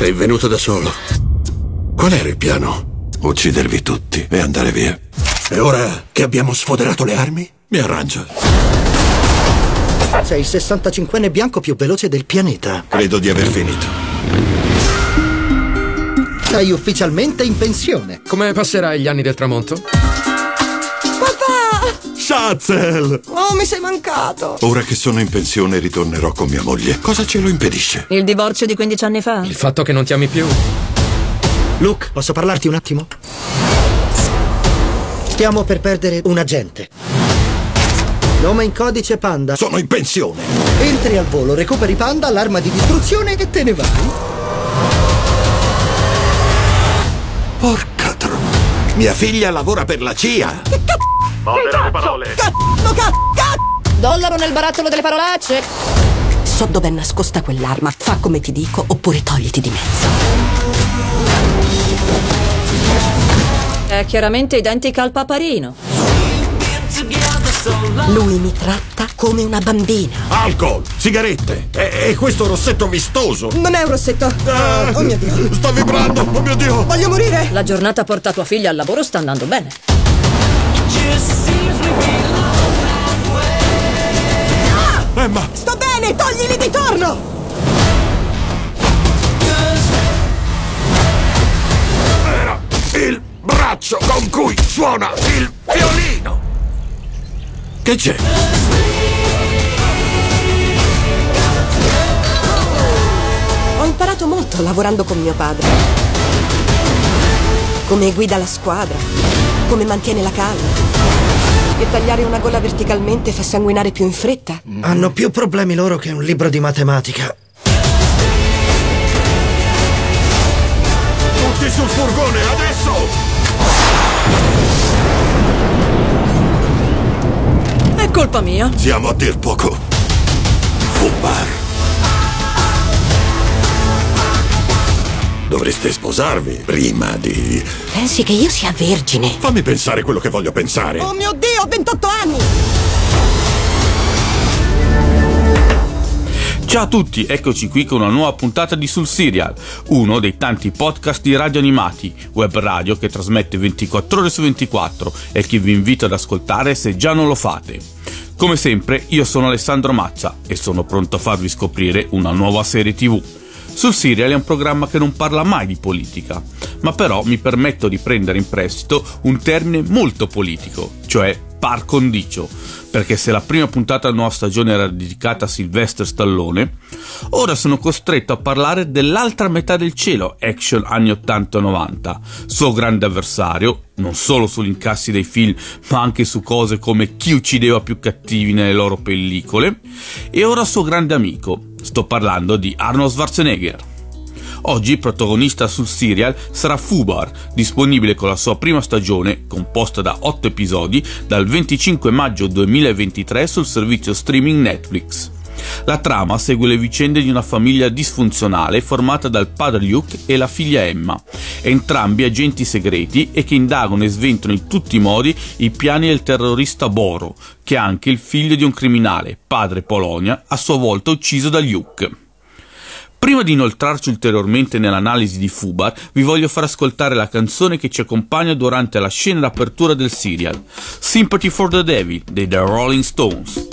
Sei venuto da solo. Qual era il piano? Uccidervi tutti e andare via. E ora che abbiamo sfoderato le armi, mi arrangio. Sei il 65enne bianco più veloce del pianeta. Credo di aver finito. Sei ufficialmente in pensione. Come passerai gli anni del tramonto? Shazel! Oh, mi sei mancato! Ora che sono in pensione ritornerò con mia moglie. Cosa ce lo impedisce? Il divorzio di 15 anni fa? Il fatto che non ti ami più? Luke, posso parlarti un attimo? Stiamo per perdere un agente. Nome in codice Panda. Sono in pensione! Entri al volo, recuperi Panda, l'arma di distruzione e te ne vai. Porca tro... Mia figlia lavora per la CIA! Modera le parole. Cazzo, cazzo! Dollaro nel barattolo delle parolacce! So dov'è nascosta quell'arma, fa come ti dico oppure togliti di mezzo. È chiaramente identica al paparino. Lui mi tratta come una bambina. Alcol, sigarette e, e questo rossetto vistoso! Non è un rossetto. Ah, Oh mio Dio. Sta vibrando! Oh mio Dio! Voglio morire! La giornata porta tua figlia al lavoro sta andando bene. Emma! Sto bene, toglili di torno! Era il braccio con cui suona il violino! Che c'è? Ho imparato molto lavorando con mio padre. Come guida la squadra, come mantiene la calma. Che tagliare una gola verticalmente fa sanguinare più in fretta. Hanno più problemi loro che un libro di matematica. Tutti sul furgone, adesso! È colpa mia. Siamo a dir poco. Fubar. Dovreste sposarvi prima di... Pensi che io sia vergine? Fammi pensare quello che voglio pensare. Oh mio Dio, ho 28 anni! Ciao a tutti, eccoci qui con una nuova puntata di Sul Serial, uno dei tanti podcast di radio animati, web radio che trasmette 24 ore su 24 e che vi invito ad ascoltare se già non lo fate. Come sempre, io sono Alessandro Mazza e sono pronto a farvi scoprire una nuova serie TV. Sul Serial è un programma che non parla mai di politica, ma però mi permetto di prendere in prestito un termine molto politico, cioè par condicio, perché se la prima puntata della nuova stagione era dedicata a Sylvester Stallone, ora sono costretto a parlare dell'altra metà del cielo, action anni 80-90, suo grande avversario, non solo sugli incassi dei film, ma anche su cose come chi uccideva più cattivi nelle loro pellicole, e ora suo grande amico, sto parlando di Arnold Schwarzenegger. Oggi protagonista sul serial sarà Fubar, disponibile con la sua prima stagione, composta da 8 episodi, dal 25 maggio 2023 sul servizio streaming Netflix. La trama segue le vicende di una famiglia disfunzionale formata dal padre Luke e la figlia Emma, entrambi agenti segreti e che indagano e sventano in tutti i modi i piani del terrorista Boro, che è anche il figlio di un criminale, padre Polonia, a sua volta ucciso da Luke. Prima di inoltrarci ulteriormente nell'analisi di Fubar, vi voglio far ascoltare la canzone che ci accompagna durante la scena d'apertura del serial, Sympathy for the Devil dei The Rolling Stones.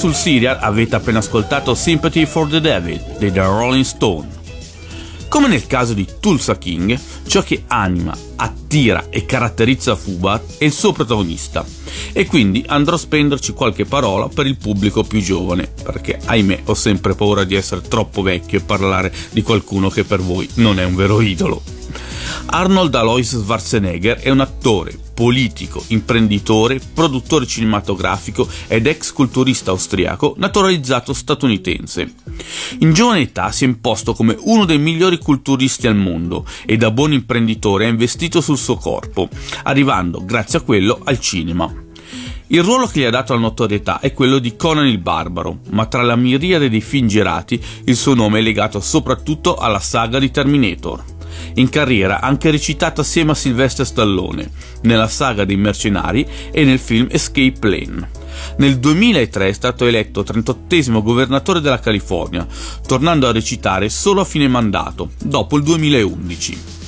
Sul serial avete appena ascoltato Sympathy for the Devil dei The Rolling Stone. Come nel caso di Tulsa King, ciò che anima, attira e caratterizza Fubar è il suo protagonista. E quindi andrò a spenderci qualche parola per il pubblico più giovane, perché ahimè ho sempre paura di essere troppo vecchio e parlare di qualcuno che per voi non è un vero idolo. Arnold Alois Schwarzenegger è un attore, politico, imprenditore, produttore cinematografico ed ex culturista austriaco naturalizzato statunitense. In giovane età si è imposto come uno dei migliori culturisti al mondo e da buon imprenditore ha investito sul suo corpo, arrivando grazie a quello al cinema. Il ruolo che gli ha dato la notorietà è quello di Conan il Barbaro, ma tra la miriade dei film girati il suo nome è legato soprattutto alla saga di Terminator. In carriera ha anche recitato assieme a Sylvester Stallone, nella saga dei mercenari e nel film Escape Plane. Nel 2003 è stato eletto 38 governatore della California, tornando a recitare solo a fine mandato, dopo il 2011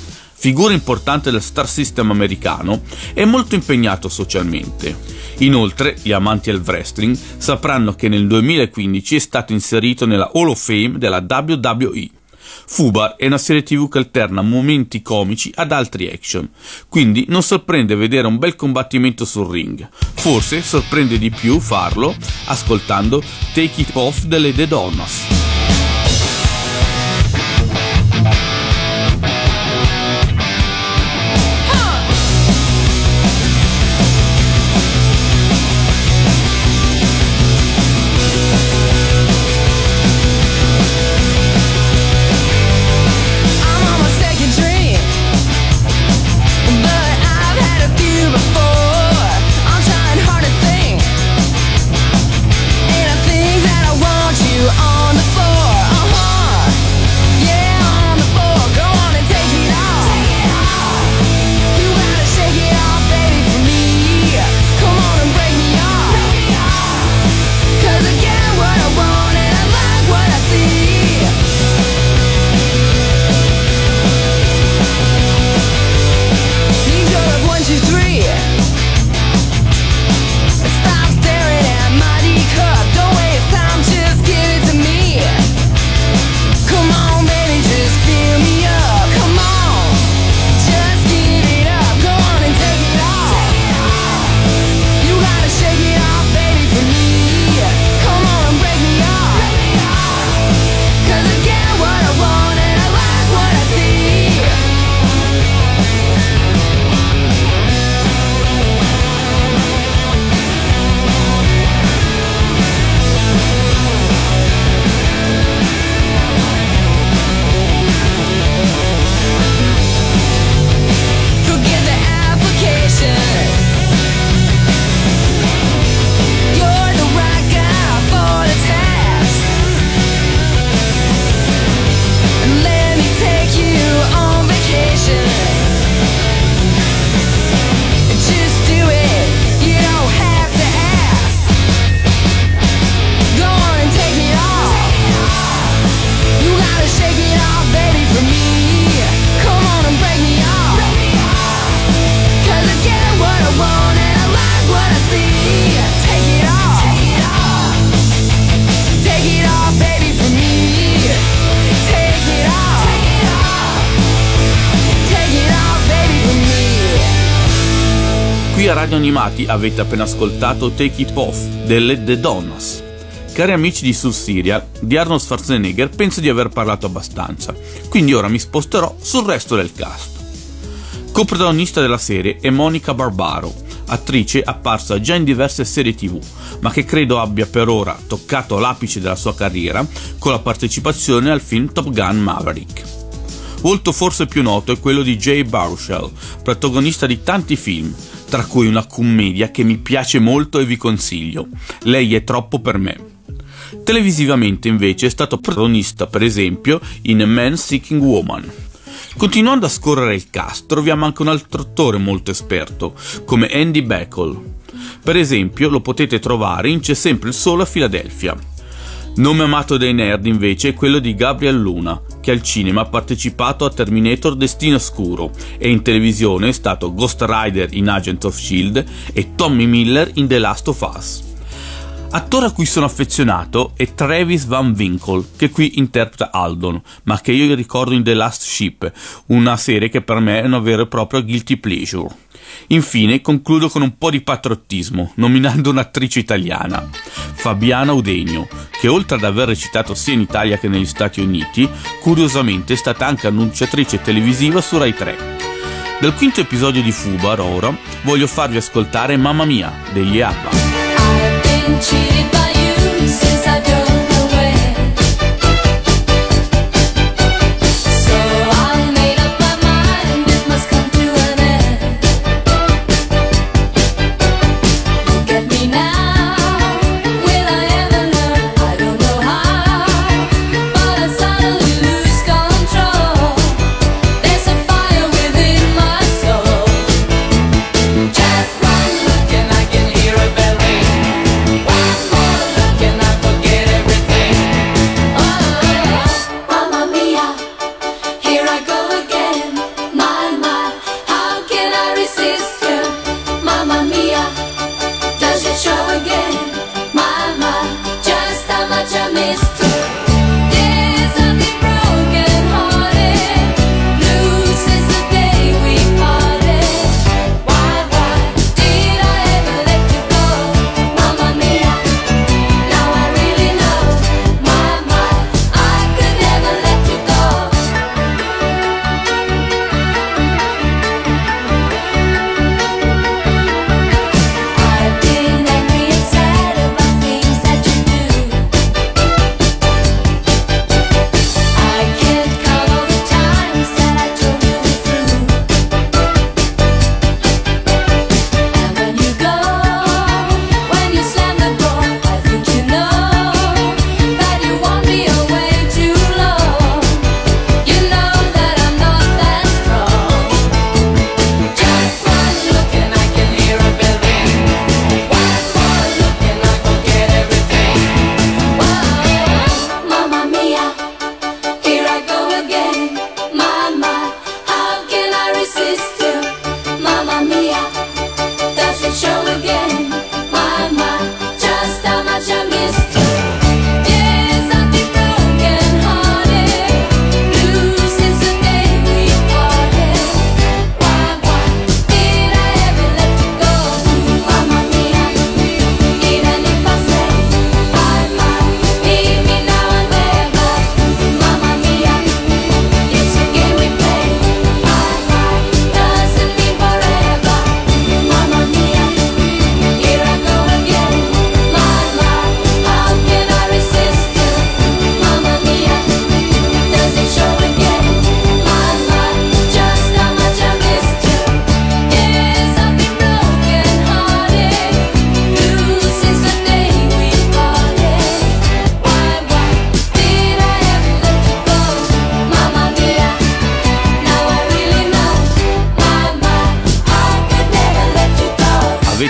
figura importante del star system americano, è molto impegnato socialmente. Inoltre, gli amanti del wrestling sapranno che nel 2015 è stato inserito nella Hall of Fame della WWE. Fubar è una serie tv che alterna momenti comici ad altri action, quindi non sorprende vedere un bel combattimento sul ring. Forse sorprende di più farlo ascoltando Take It Off delle The Donuts. Radio Animati avete appena ascoltato Take It Off delle The Donuts. Cari amici di Sul Serial, di Arnold Schwarzenegger penso di aver parlato abbastanza, quindi ora mi sposterò sul resto del cast. Coprotagonista della serie è Monica Barbaro, attrice apparsa già in diverse serie tv, ma che credo abbia per ora toccato l'apice della sua carriera con la partecipazione al film Top Gun Maverick. Volto forse più noto è quello di Jay Baruchel, protagonista di tanti film, tra cui una commedia che mi piace molto e vi consiglio. Lei è troppo per me. Televisivamente invece è stato protagonista per esempio in Man Seeking Woman. Continuando a scorrere il cast troviamo anche un altro attore molto esperto, come Andy Beckle. Per esempio lo potete trovare in C'è sempre il sole a Filadelfia. Nome amato dai nerd invece è quello di Gabriel Luna, che al cinema ha partecipato a Terminator Destino Oscuro e in televisione è stato Ghost Rider in Agent of Shield e Tommy Miller in The Last of Us. Attore a cui sono affezionato è Travis Van Winkle, che qui interpreta Aldon, ma che io ricordo in The Last Ship, una serie che per me è una vera e propria guilty pleasure. Infine concludo con un po' di patriottismo, nominando un'attrice italiana, Fabiana Udegno, che oltre ad aver recitato sia in Italia che negli Stati Uniti, curiosamente è stata anche annunciatrice televisiva su Rai 3. Del quinto episodio di Fubar, ora, voglio farvi ascoltare Mamma Mia degli ABBA. Much I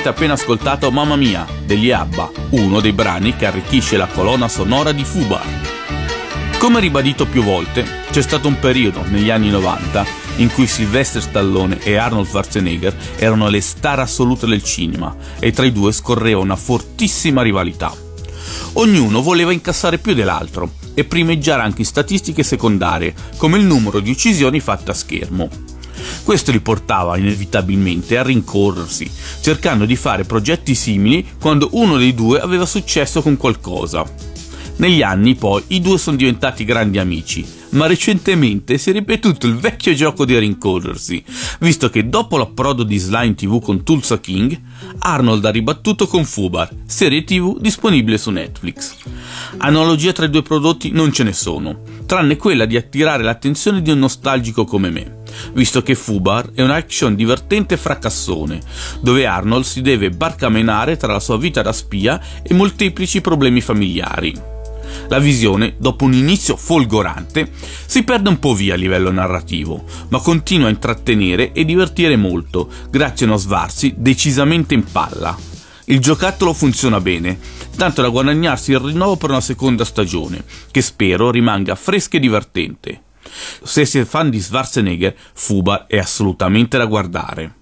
Avete appena ascoltato Mamma Mia degli ABBA, uno dei brani che arricchisce la colonna sonora di Fubar. Come ribadito più volte, c'è stato un periodo negli anni 90 in cui Sylvester Stallone e Arnold Schwarzenegger erano le star assolute del cinema e tra i due scorreva una fortissima rivalità. Ognuno voleva incassare più dell'altro e primeggiare anche in statistiche secondarie, come il numero di uccisioni fatte a schermo. Questo li portava inevitabilmente a rincorrersi, cercando di fare progetti simili quando uno dei due aveva successo con qualcosa. Negli anni poi i due sono diventati grandi amici, ma recentemente si è ripetuto il vecchio gioco di rincorrersi, visto che dopo l'approdo di Slime TV con Tulsa King, Arnold ha ribattuto con Fubar, serie TV disponibile su Netflix. Analogie tra i due prodotti non ce ne sono, tranne quella di attirare l'attenzione di un nostalgico come me, visto che Fubar è un action divertente fracassone, dove Arnold si deve barcamenare tra la sua vita da spia e molteplici problemi familiari. La visione, dopo un inizio folgorante, si perde un po' via a livello narrativo, ma continua a intrattenere e divertire molto, grazie a uno svarsi decisamente in palla. Il giocattolo funziona bene, tanto da guadagnarsi il rinnovo per una seconda stagione, che spero rimanga fresca e divertente. Se siete fan di Schwarzenegger, Fubar è assolutamente da guardare.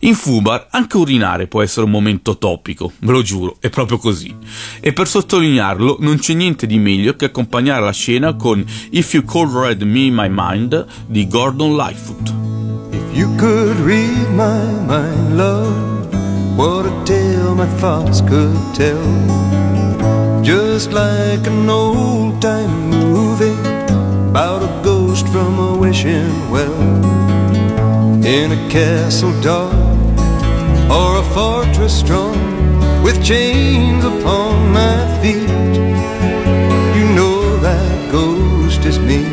In Fubar anche urinare può essere un momento topico, ve lo giuro, è proprio così. E per sottolinearlo non c'è niente di meglio che accompagnare la scena con If You Could Read Me My Mind di Gordon Lightfoot. If you could read my mind, love, what a tale my thoughts could tell. Just like an old time movie about a ghost from a wishing well. In a castle dark or a fortress strong with chains upon my feet. You know that ghost is me,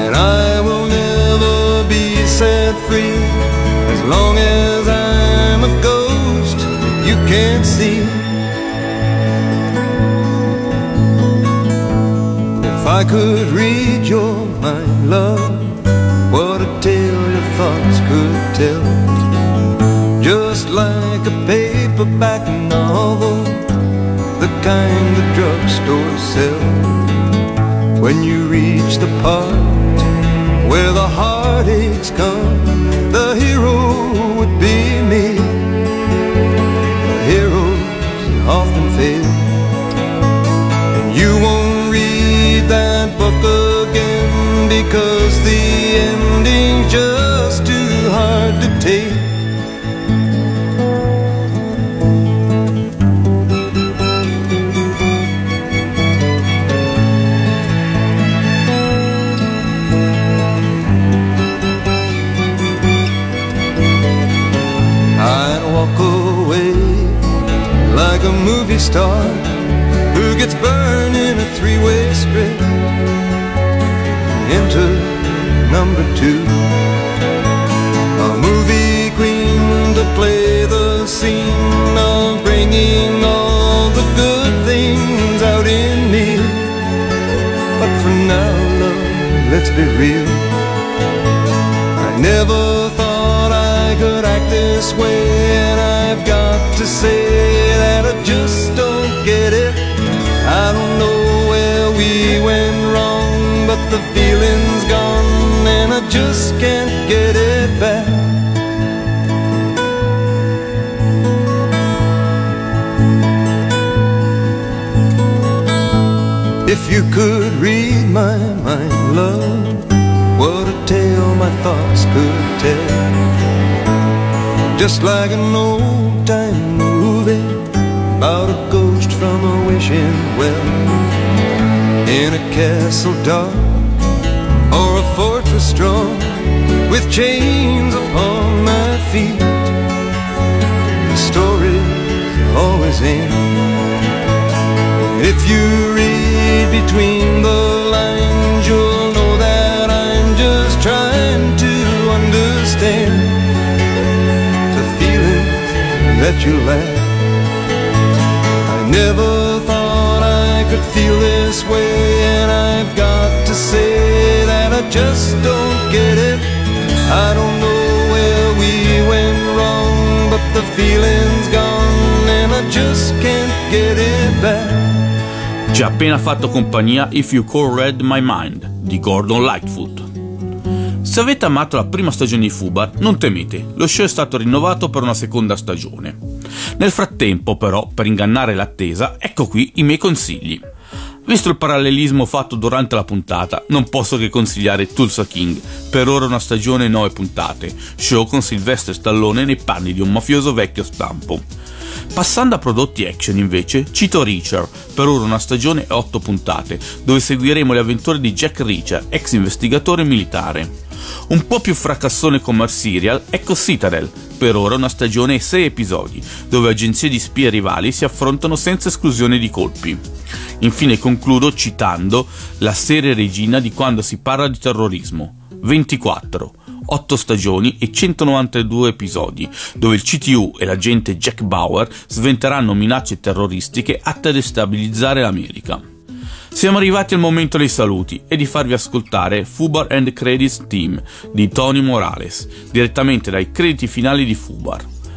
and I will never be set free as long as I'm a ghost you can't see. I could read your mind, love, what a tale your thoughts could tell. Just like a paperback novel, the kind the drugstore sell. When you reach the part where the heartaches come, take. You could read my mind, love, what a tale my thoughts could tell. Just like an old time movie about a ghost from a wishing well. In a castle dark or a fortress strong with chains upon my feet. The story's always in. If you read between the lines, you'll know that I'm just trying to understand the feelings that you lack. I never thought I could feel this way, and I've got to say that I just don't get it. I don't know where we went wrong, but the feeling's gone, and I just can't get it back. Ci ha appena fatto compagnia If You Could Read My Mind di Gordon Lightfoot. Se avete amato la prima stagione di Fubar, non temete, lo show è stato rinnovato per una seconda stagione. Nel frattempo, però, per ingannare l'attesa, ecco qui i miei consigli. Visto il parallelismo fatto durante la puntata, non posso che consigliare Tulsa King, per ora una stagione e nove puntate, show con Sylvester Stallone nei panni di un mafioso vecchio stampo. Passando a prodotti action invece, cito Reacher, per ora una stagione e otto puntate, dove seguiremo le avventure di Jack Reacher, ex investigatore militare. Un po' più fracassone come serial, ecco Citadel, per ora una stagione e sei episodi, dove agenzie di spie rivali si affrontano senza esclusione di colpi. Infine concludo citando la serie regina di quando si parla di terrorismo, 24, 8 stagioni e 192 episodi, dove il CTU e l'agente Jack Bauer sventeranno minacce terroristiche atte a destabilizzare l'America. Siamo arrivati al momento dei saluti e di farvi ascoltare Fubar and Credits Team di Tony Morales, direttamente dai crediti finali di Fubar.